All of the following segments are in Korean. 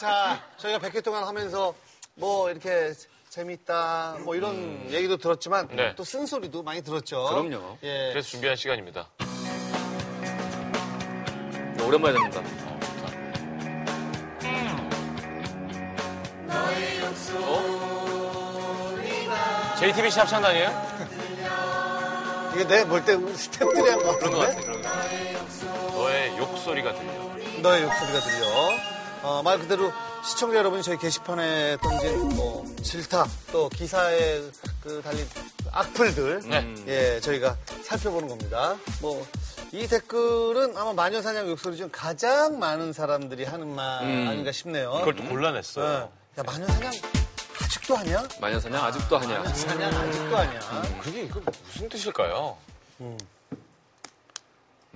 자, 저희가 100회 동안 하면서 뭐 이렇게 재밌다 뭐 이런 얘기도 들었지만 네. 또 쓴소리도 많이 들었죠. 그럼요. 예. 그래서 준비한 시간입니다. 오랜만에 듣는다. JTBC 합창단이에요? 이게 내볼때 스태프들이 한것 그런 것 같은데? 같아, 그런 것 같아. 너의 욕소리가 들려. 너의 목소리가 들려. 어, 말 그대로 시청자 여러분이 저희 게시판에 던진 뭐 질타 또 기사에 그 달린 악플들 네. 예 저희가 살펴보는 겁니다. 뭐 이 댓글은 아마 마녀사냥 욕설이 중 가장 많은 사람들이 하는 말 아닌가 싶네요. 그걸 또 골라냈어요. 예. 야 마녀사냥 아직도 하냐? 마녀사냥 아직도 하냐. 마녀사냥 아직도 하냐? 그게 이거 무슨 뜻일까요?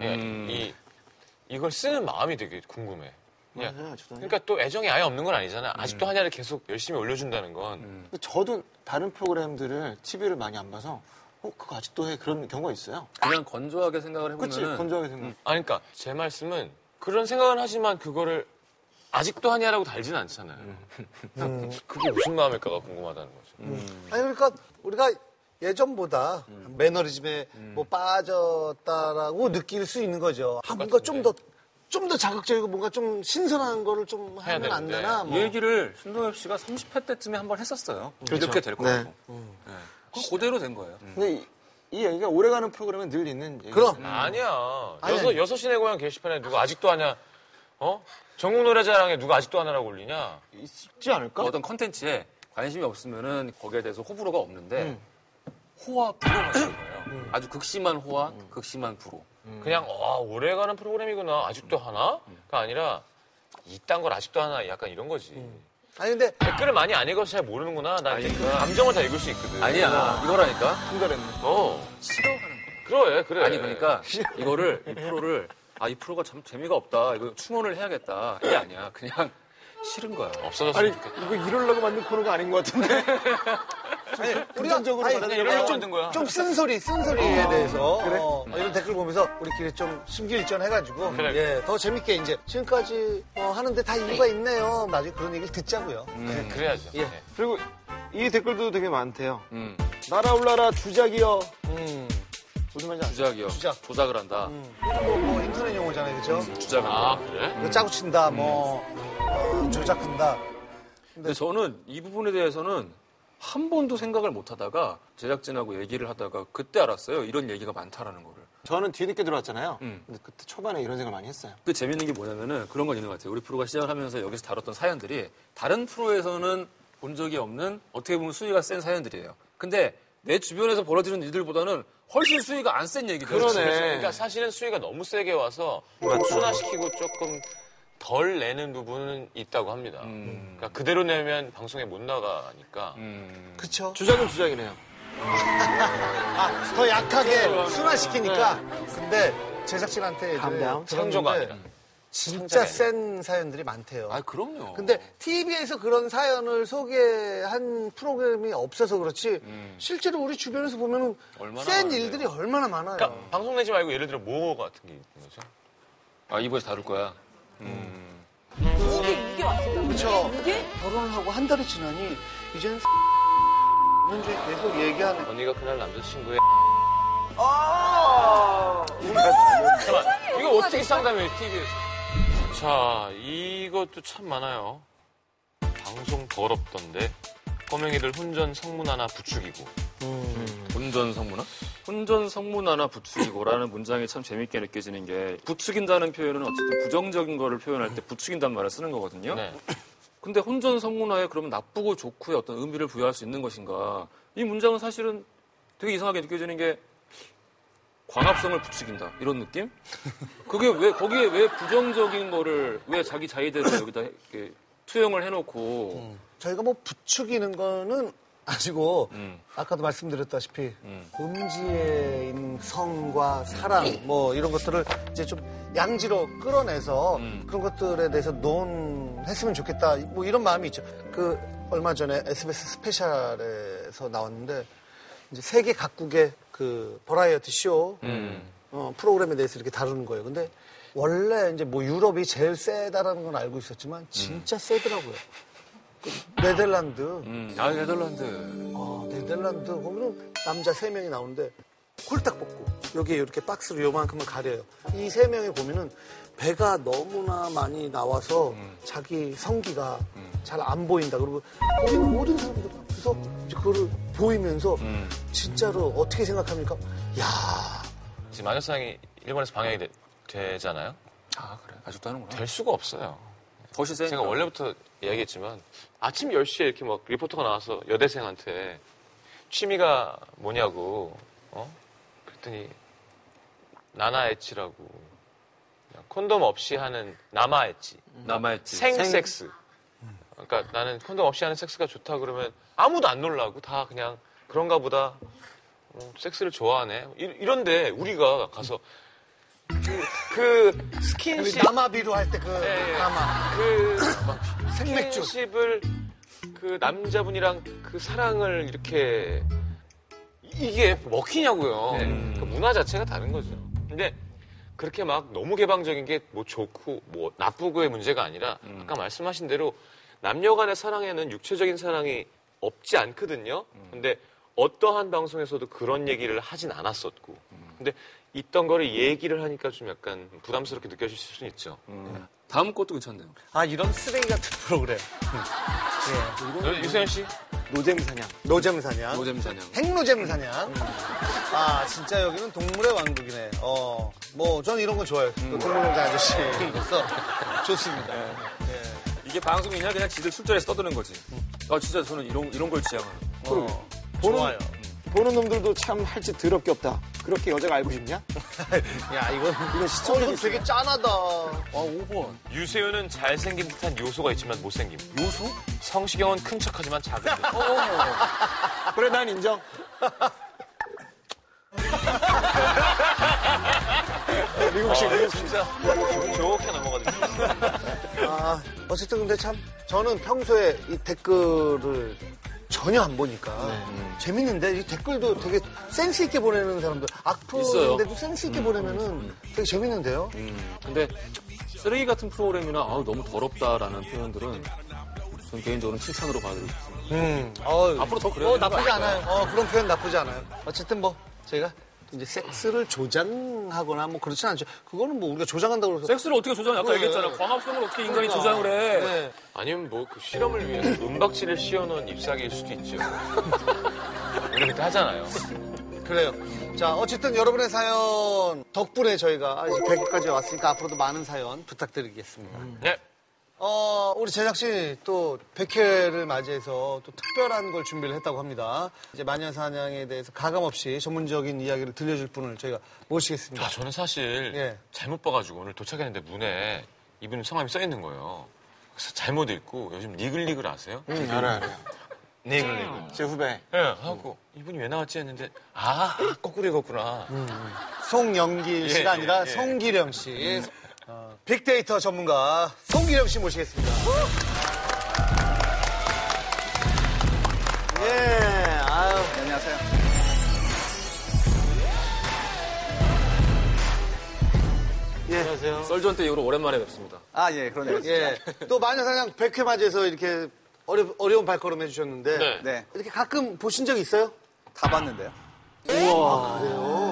예, 음. 이 이걸 쓰는 마음이 되게 궁금해. 예. 맞아요, 아직도. 그러니까 또 애정이 아예 없는 건 아니잖아. 아직도 하냐를 계속 열심히 올려준다는 건. 근데 저도 다른 프로그램들을 TV를 많이 안 봐서 어 그거 아직도 해 그런 경우가 있어요. 그냥 건조하게 생각을 그치 해보면 건조하게 생각. 아니, 그러니까 제 말씀은 그런 생각은 하지만 그거를 아직도 하냐라고 달진 않잖아요. 그게 무슨 마음일까가 궁금하다는 거죠. 아니 그러니까 우리가 예전보다 매너리즘에 뭐 빠졌다라고 느낄 수 있는 거죠. 아, 뭔가 좀 더 좀 더 자극적이고 뭔가 좀 신선한 거를 좀 해야 하면 안 되는데. 되나? 이 뭐. 얘기를 신동엽 씨가 30회 때쯤에 한 번 했었어요. 이렇게 될 거라고. 네. 그거 그대로 된 거예요. 근데 이, 이 얘기가 오래가는 프로그램에 늘 있는 얘기. 그럼 아니야. 아니, 여섯, 아니. 여섯 시내 고향 게시판에 누가 아직도 하냐? 어? 전국 노래자랑에 누가 아직도 하냐라고 올리냐? 있지 않을까? 어떤 컨텐츠에 관심이 없으면은 거기에 대해서 호불호가 없는데 호와 불호가 있는 거예요. 아주 극심한 호와 극심한 불호. 그냥 와 오래가는 프로그램이구나 아직도 하나? 가 아니라 이딴 걸 아직도 하나 약간 이런 거지. 아니 근데 댓글을 많이 안 읽어서 잘 모르는구나. 나 아니, 댓글 그러니까. 감정을 다 읽을 수 있거든. 아니야 이거라니까 분갈했네. 어. 싫어하는 거야. 그래 그래. 아니 그러니까 이거를 이 프로를 아 이 프로가 참 재미가 없다. 이거 충원을 해야겠다. 이게 아니야. 그냥 싫은 거야. 없어졌으면 아니 좋겠다. 이거 이러려고 만든 코너가 아닌 것 같은데. 우리가 아니, 받아들여야 이러려고 좀, 만든 거야. 좀 쓴소리 쓴소리에 대해서 어, 이런 댓글 보면서 우리끼리 좀 심기일전 해가지고 그래. 예, 더 재밌게 이제 지금까지 어, 하는데 다 이유가 있네요. 나중에 그런 얘기를 듣자고요. 그래, 그래 야죠. 예. 네. 그리고 이 댓글도 되게 많대요. 음, 날아올라라 주작이여. 음, 무슨 말인지? 주작이요. 주작. 조작을 한다. 뭐, 뭐 인터넷 용어잖아요, 그렇죠? 주작한다. 아 그래? 뭐 짜고 친다, 뭐 어, 조작한다. 근데 저는 이 부분에 대해서는 한 번도 생각을 못 하다가 제작진하고 얘기를 하다가 그때 알았어요. 이런 얘기가 많다라는 거를. 저는 뒤늦게 들어왔잖아요. 음. 근데 그때 초반에 이런 생각을 많이 했어요. 그 재밌는 게 뭐냐면은 그런 건 있는 것 같아요. 우리 프로가 시작을 하면서 여기서 다뤘던 사연들이 다른 프로에서는 본 적이 없는 어떻게 보면 수위가 센 사연들이에요. 근데 내 주변에서 벌어지는 일들보다는 훨씬 수위가 안 센 얘기들. 그러네. 그러니까 사실은 수위가 너무 세게 와서 좀 순화시키고 조금 덜 내는 부분은 있다고 합니다. 그러니까 그대로 내면 방송에 못 나가니까. 음. 그쵸? 주작은 주작이네요. 아, 더 약하게 순화시키니까. 근데 제작진한테 창조가 아니라. 진짜 센 사연들이 많대요. 아, 그럼요. 근데 TV에서 그런 사연을 소개한 프로그램이 없어서 그렇지 실제로 우리 주변에서 음. 얼마나 센 많은데요. 일들이 얼마나 많아요. 그러니까 방송 내지 말고 예를 들어 뭐 같은 게 있는 거죠? 아, 이부에서 다룰 거야. 이게 이게 왔습니다. 그렇죠. 이게 결혼을 하고 한 달이 지나니 이제는 현재 계속 얘기하는 언니가 그날 남자친구의 아! 잠깐만 이거 어떻게 상담해 TV에서 자 이것도 참 많아요 방송 더럽던데 꼬맹이들 혼전 성문 하나 부추기고 혼전 성문화? 혼전 성문화나 부추기고라는 문장이 참 재밌게 느껴지는 게 부추긴다는 표현은 어쨌든 부정적인 거를 표현할 때 부추긴다는 말을 쓰는 거거든요. 네. 근데 혼전 성문화에 그러면 나쁘고 좋고의 어떤 의미를 부여할 수 있는 것인가? 이 문장은 사실은 되게 이상하게 느껴지는 게 광합성을 부추긴다 이런 느낌? 그게 왜 거기에 왜 부정적인 거를 왜 자기 자의대로 여기다 이렇게 투영을 해놓고 저희가 뭐 부추기는 거는 아니고 음. 아까도 말씀드렸다시피 음. 음지에 있는 성과 사랑 뭐 이런 것들을 이제 좀 양지로 끌어내서 음. 그런 것들에 대해서 논했으면 좋겠다 뭐 이런 마음이 있죠. 그 얼마 전에 SBS 스페셜에서 나왔는데 이제 세계 각국의 그 버라이어티 쇼 음. 어, 프로그램에 대해서 이렇게 다루는 거예요. 근데 원래 이제 뭐 유럽이 제일 세다라는 건 알고 있었지만 진짜 세더라고요. 그 네덜란드, 음, 아, 네덜란드. 아, 네덜란드 거기는 남자 세 명이 나오는데 홀딱 벗고 여기에 이렇게 박스로 요만큼을 가려요. 이 세 명이 보면은 배가 너무나 많이 나와서 자기 성기가 잘안 보인다. 그리고 거기는 모든 사람들 앞에서 이제 그거를 보이면서 진짜로 어떻게 생각합니까? 야 지금 마녀사랑이 일본에서 방영이 되, 되잖아요. 아, 그래. 아직도 하는구나. 될 수가 없어요. 덫이 세니까. 제가 원래부터 이야기했지만 아침 10시에 이렇게 막 리포터가 나와서 여대생한테 취미가 뭐냐고 어? 그랬더니 나나에치라고 콘돔 없이 하는 남아에치 남아있지. 생섹스 그러니까 나는 콘돔 없이 하는 섹스가 좋다 그러면 아무도 안 놀라고 다 그냥 그런가 보다 어, 섹스를 좋아하네 이, 이런데 우리가 가서 그, 그 스킨십 남아비로 할 때그 예, 예. 남아 그막 생맥주. 스킨십을 그 남자분이랑 그 사랑을 이렇게 이게 먹히냐고요. 그 문화 자체가 다른 거죠. 근데 그렇게 막 너무 개방적인 게 뭐 좋고 뭐 나쁘고의 문제가 아니라 아까 말씀하신 대로 남녀 간의 사랑에는 육체적인 사랑이 없지 않거든요. 근데 어떠한 방송에서도 그런 얘기를 하진 않았었고. 근데 있던 거를 얘기를 하니까 좀 약간 부담스럽게 느껴질 수는 있죠. 음. 다음 것도 괜찮네요. 아 이런 쓰레기 같은 프로그램. 유세현 씨? 노잼 사냥. 노잼 사냥. 노잼 사냥. 핵노잼 사냥. 아 진짜 여기는 동물의 왕국이네. 어 뭐 저는 이런 거 좋아요. 그 동물농장 아저씨로서. 좋습니다. 이게 방송이냐? 그냥 지들 술자리에서 떠드는 거지. 아 진짜 저는 이런 이런 걸 지향하는. 어, 좋아요 보는 놈들도 참 할 짓 더럽게 없다. 그렇게 여자가 알고 싶냐? 야 이건 이건 어, 시청자 이건 되게 짠하다 아 5번. 유세윤은 잘생긴 듯한 요소가 있지만 못생김. 요소? 성시경은 큰 척하지만 작은 듯. 그래, 난 인정. 미국식, 미국식. 진짜 기분 좋게 넘어가지고. 아, 어쨌든 근데 참 저는 평소에 이 댓글을 전혀 안 보니까 재밌는데 이 댓글도 되게 센스 있게 보내는 사람들 악플인데도 센스 있게 보내면은 되게 재밌는데요. 근데 쓰레기 같은 프로그램이나 아우 너무 더럽다라는 표현들은 전 개인적으로 칭찬으로 받아들이고 있습니다. 음, 어, 앞으로 더 그래야 어, 나쁘지? 않아요. 어, 그런 표현 나쁘지 않아요. 어쨌든 뭐 저희가 이제 섹스를 조장하거나 뭐 그렇진 않죠. 그거는 뭐 우리가 조장한다고 해서 섹스를 어떻게 조장해? 아까 그래. 얘기했잖아. 광합성을 어떻게 인간이 그러니까. 조장을 해? 네. 아니면 뭐 그 실험을 위해서 은박지를 씌워놓은 잎사귀일 수도 있죠. 그때 하잖아요. 그래요. 자, 어쨌든 여러분의 사연 덕분에 저희가 이제 100회까지 왔으니까 앞으로도 많은 사연 부탁드리겠습니다. 네. 어, 우리 제작진이 또 100회를 맞이해서 또 특별한 걸 준비를 했다고 합니다. 이제 마녀사냥에 대해서 가감없이 전문적인 이야기를 들려줄 분을 저희가 모시겠습니다. 아, 저는 사실 예. 잘못 봐가지고 오늘 도착했는데 문에 이분 성함이 써 있는 거예요. 그래서 잘못 읽고 요즘 니글니글 아세요? 알아요, 알아요. 니글니글. 제 후배. 예, 하고 이분이 왜 나왔지 했는데 아, 거꾸로 읽었구나. 송영길 씨가 예, 아니라 예, 예. 송기령 씨. 어, 빅데이터 전문가 송기령 씨 모시겠습니다. 예, 아유. 안녕하세요. 예. 안녕하세요. 썰전 때 이후로 오랜만에 뵙습니다. 아, 예, 그러네요. 예. 또 마녀사냥 100회 맞이해서 이렇게 어려, 어려운 발걸음 해주셨는데. 네. 네, 이렇게 가끔 보신 적 있어요? 다 봤는데요. 우와. 그래요?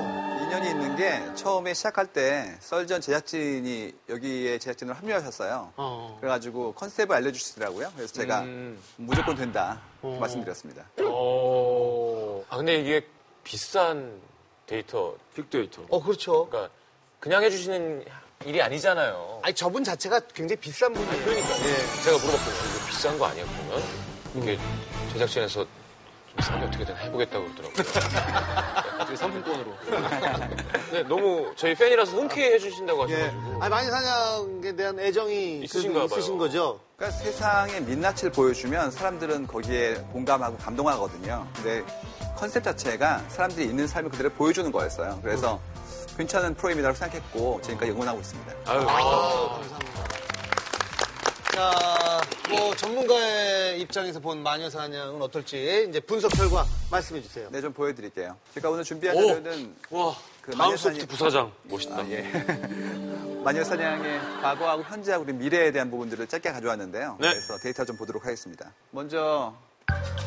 인연이 있는 게 처음에 시작할 때 썰전 제작진이 여기에 제작진으로 합류하셨어요. 어. 그래가지고 컨셉을 알려주시더라고요. 그래서 제가 음. 무조건 된다 말씀드렸습니다. 오. 아, 근데 이게 비싼 데이터. 빅 데이터. 어, 그렇죠. 그러니까 그냥 해주시는 일이 아니잖아요. 아니, 저분 자체가 굉장히 비싼 분이에요. 그러니까 예. 제가 물어봤거든요. 이거 비싼 거 아니야 그러면? 이게 제작진에서 좀 싸게 어떻게든 해보겠다고 그러더라고요. 상품권으로. 네, 너무 저희 팬이라서 흔쾌히 해주신다고 예. 하셔가지고. 아니, 마녀사냥에 대한 애정이 있으신가 봐요. 있으신 거죠? 그러니까 세상의 민낯을 보여주면 사람들은 거기에 공감하고 감동하거든요. 근데 컨셉 자체가 사람들이 있는 삶을 그대로 보여주는 거였어요. 그래서 괜찮은 프로그램이라고 생각했고 지금까지 응원하고 있습니다. 아유, 자, 뭐 전문가의 입장에서 본 마녀사냥은 어떨지 이제 분석 결과 말씀해 주세요. 네, 좀 보여드릴게요. 제가 오늘 준비한 자료는 와, 그 다음 마녀사냥- 소프트 부사장 멋있다. 아, 예. 마녀 사냥의 과거하고 현재하고 미래에 대한 부분들을 짧게 가져왔는데요. 네. 그래서 데이터 좀 보도록 하겠습니다. 먼저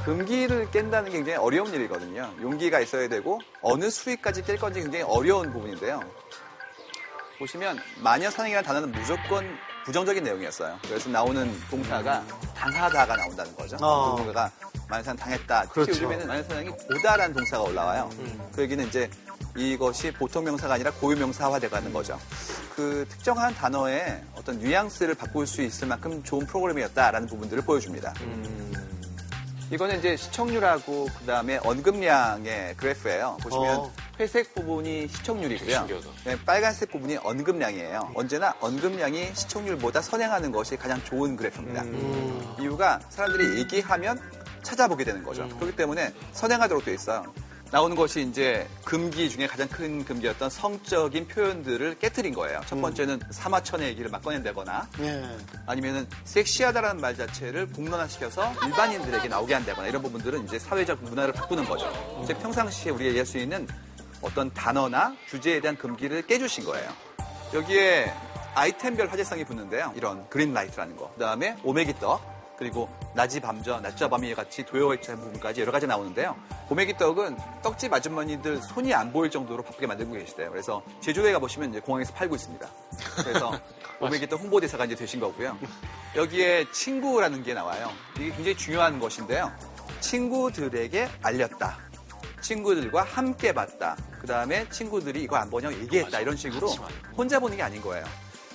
금기를 깬다는 게 굉장히 어려운 일이거든요. 용기가 있어야 되고 어느 수위까지 깰 건지 굉장히 어려운 부분인데요. 보시면 마녀 사냥이라는 단어는 무조건 부정적인 내용이었어요. 그래서 나오는 동사가 당하다가 나온다는 거죠. 어. 누군가가 마녀 사냥 당했다. 특히 그렇죠. 요즘에는 마녀 사냥이 보다라는 동사가 올라와요. 그 얘기는 이제 이것이 보통 명사가 아니라 고유 명사화 돼가는 거죠. 그 특정한 단어의 어떤 뉘앙스를 바꿀 수 있을 만큼 좋은 프로그램이었다라는 부분들을 보여줍니다. 이거는 이제 시청률하고 그 다음에 언급량의 그래프예요. 보시면 어. 회색 부분이 시청률이고요. 네, 빨간색 부분이 언급량이에요. 언제나 언급량이 시청률보다 선행하는 것이 가장 좋은 그래프입니다. 이유가 사람들이 얘기하면 찾아보게 되는 거죠. 그렇기 때문에 선행하도록 되어 있어요. 나오는 것이 이제 금기 중에 가장 큰 금기였던 성적인 표현들을 깨뜨린 거예요. 첫 번째는 사마천의 얘기를 막 꺼낸다거나 예. 아니면은 섹시하다라는 말 자체를 공론화시켜서 일반인들에게 나오게 한다거나 이런 부분들은 이제 사회적 문화를 바꾸는 거죠. 즉 평상시에 우리가 얘기할 수 있는 어떤 단어나 주제에 대한 금기를 깨주신 거예요. 여기에 아이템별 화제성이 붙는데요. 이런 그린라이트라는 거. 그 다음에 오메기 떡. 그리고 낮이 밤저, 낮과 밤이 같이 도요화이트한 부분까지 여러 가지 나오는데요. 오메기 떡은 떡집 아주머니들 손이 안 보일 정도로 바쁘게 만들고 계시대요. 그래서 제주도에 가보시면 이제 공항에서 팔고 있습니다. 그래서 오메기 떡 홍보대사가 이제 되신 거고요. 여기에 친구라는 게 나와요. 이게 굉장히 중요한 것인데요. 친구들에게 알렸다. 친구들과 함께 봤다. 그 다음에 친구들이 이거 안 보냐고 얘기했다. 이런 식으로 혼자 보는 게 아닌 거예요.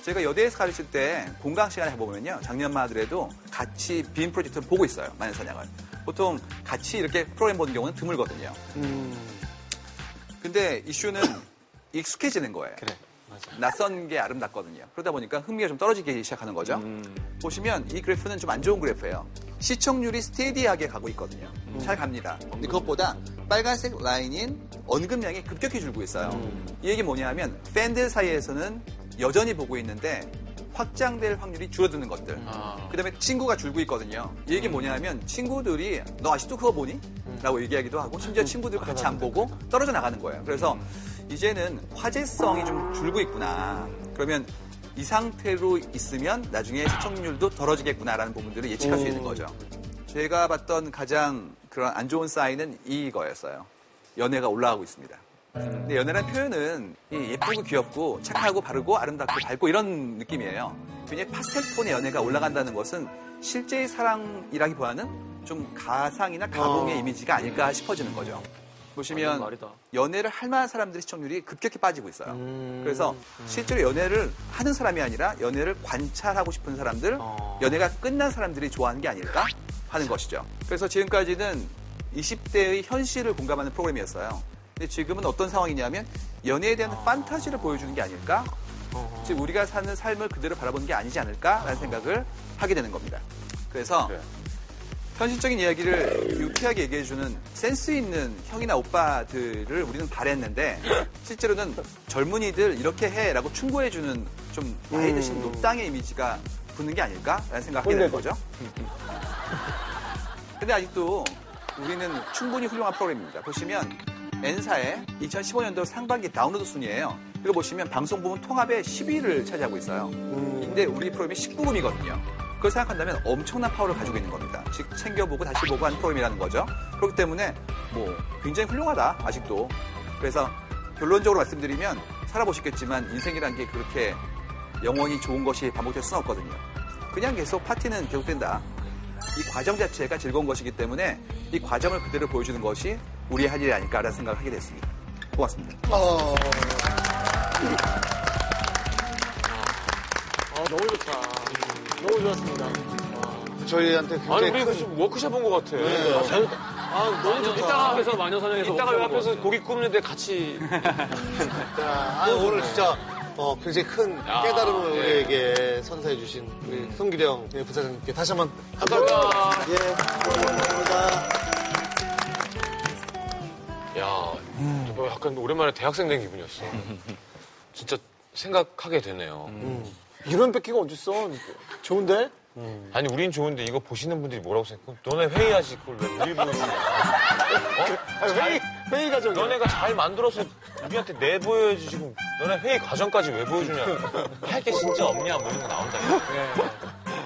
제가 여대에서 가르칠 때 공강 시간에 해보면요. 작년만 하더라도 같이 빔 프로젝트를 보고 있어요. 마녀 사냥을. 보통 같이 이렇게 프로그램 보는 경우는 드물거든요. 근데 이슈는 익숙해지는 거예요. 그래. 맞아. 낯선 게 아름답거든요. 그러다 보니까 흥미가 좀 떨어지기 시작하는 거죠. 보시면 이 그래프는 좀 안 좋은 그래프예요. 시청률이 스테디하게 가고 있거든요. 잘 갑니다. 근데 그것보다 빨간색 라인인 언급량이 급격히 줄고 있어요. 이 얘기 뭐냐면 팬들 사이에서는 여전히 보고 있는데 확장될 확률이 줄어드는 것들. 그 다음에 친구가 줄고 있거든요. 이 얘기 뭐냐면 친구들이 너 아직도 그거 보니? 라고 얘기하기도 하고 심지어 친구들과 같이 안 보고 떨어져 나가는 거예요. 그래서 이제는 화제성이 좀 줄고 있구나. 그러면 이 상태로 있으면 나중에 시청률도 떨어지겠구나라는 부분들을 예측할 수 있는 거죠. 제가 봤던 가장 그런 안 좋은 사인은 이거였어요. 연애가 올라가고 있습니다. 근데 연애라는 표현은 이 예쁘고 귀엽고 착하고 바르고 아름답고 밝고 이런 느낌이에요. 굉장히 파스텔 톤의 연애가 올라간다는 것은 실제의 사랑이라기보다는 좀 가상이나 가공의 어. 이미지가 아닐까 싶어지는 거죠. 보시면 말이다. 연애를 할 만한 사람들의 시청률이 급격히 빠지고 있어요. 그래서 실제로 연애를 하는 사람이 아니라 연애를 관찰하고 싶은 사람들, 연애가 끝난 사람들이 좋아하는 게 아닐까 하는 것이죠. 그래서 지금까지는 20대의 현실을 공감하는 프로그램이었어요. 근데 지금은 어떤 상황이냐면 연애에 대한 판타지를 보여주는 게 아닐까? 즉 우리가 사는 삶을 그대로 바라보는 게 아니지 않을까라는 생각을 하게 되는 겁니다. 그래서 그래. 현실적인 이야기를 유쾌하게 얘기해주는 센스 있는 형이나 오빠들을 우리는 바랬는데 실제로는 젊은이들 이렇게 해라고 충고해주는 좀 나이 드신 노땅의 이미지가 붙는 게 아닐까라는 생각을 하게 되는 거죠. 근데 아직도 우리는 충분히 훌륭한 프로그램입니다. 보시면 N사의 2015년도 상반기 다운로드 순위예요. 이거 보시면 방송 부문 통합의 10위를 차지하고 있어요. 근데 우리 프로그램이 19금이거든요. 그걸 생각한다면 엄청난 파워를 가지고 있는 겁니다. 즉 챙겨보고 다시 보고 한 프로그램이라는 거죠. 그렇기 때문에 뭐 굉장히 훌륭하다 아직도. 그래서 결론적으로 말씀드리면 살아보시겠지만 인생이란 게 그렇게 영원히 좋은 것이 반복될 수는 없거든요. 그냥 계속 파티는 계속된다. 이 과정 자체가 즐거운 것이기 때문에 이 과정을 그대로 보여주는 것이 우리의 할 일이 아닐까라는 생각을 하게 됐습니다. 고맙습니다. 어, 아, 너무 좋다. 너무 좋았습니다. 저희한테 아니 굉장히 우리 큰 무슨 워크숍 온 것 같아. 네. 잘- 아, 너무 좋다. 이따가 앞에서 마녀 사냥에서 이따가 앞에서 고기 굽는데 같이 아, 오늘 진짜 어, 굉장히 큰 야, 깨달음을 네. 우리에게 선사해 주신 우리 송기령 예, 부사장님께 다시 한번 감사합니다. 예, 뭐 약간 오랜만에 대학생 된 기분이었어. 진짜 생각하게 되네요. 이런 뺏기가 어딨어. 좋은데? 아니 우린 좋은데 이거 보시는 분들이 뭐라고 생각해? 너네 회의하지 그걸 왜 우리 보는 거야? 어? 아니, 회의, 회의 과정. 너네가 잘 만들어서 우리한테 내보여야지 지금 너네 회의 과정까지 왜 보여주냐 할 게 진짜 없냐 뭐 이런 거 나온다.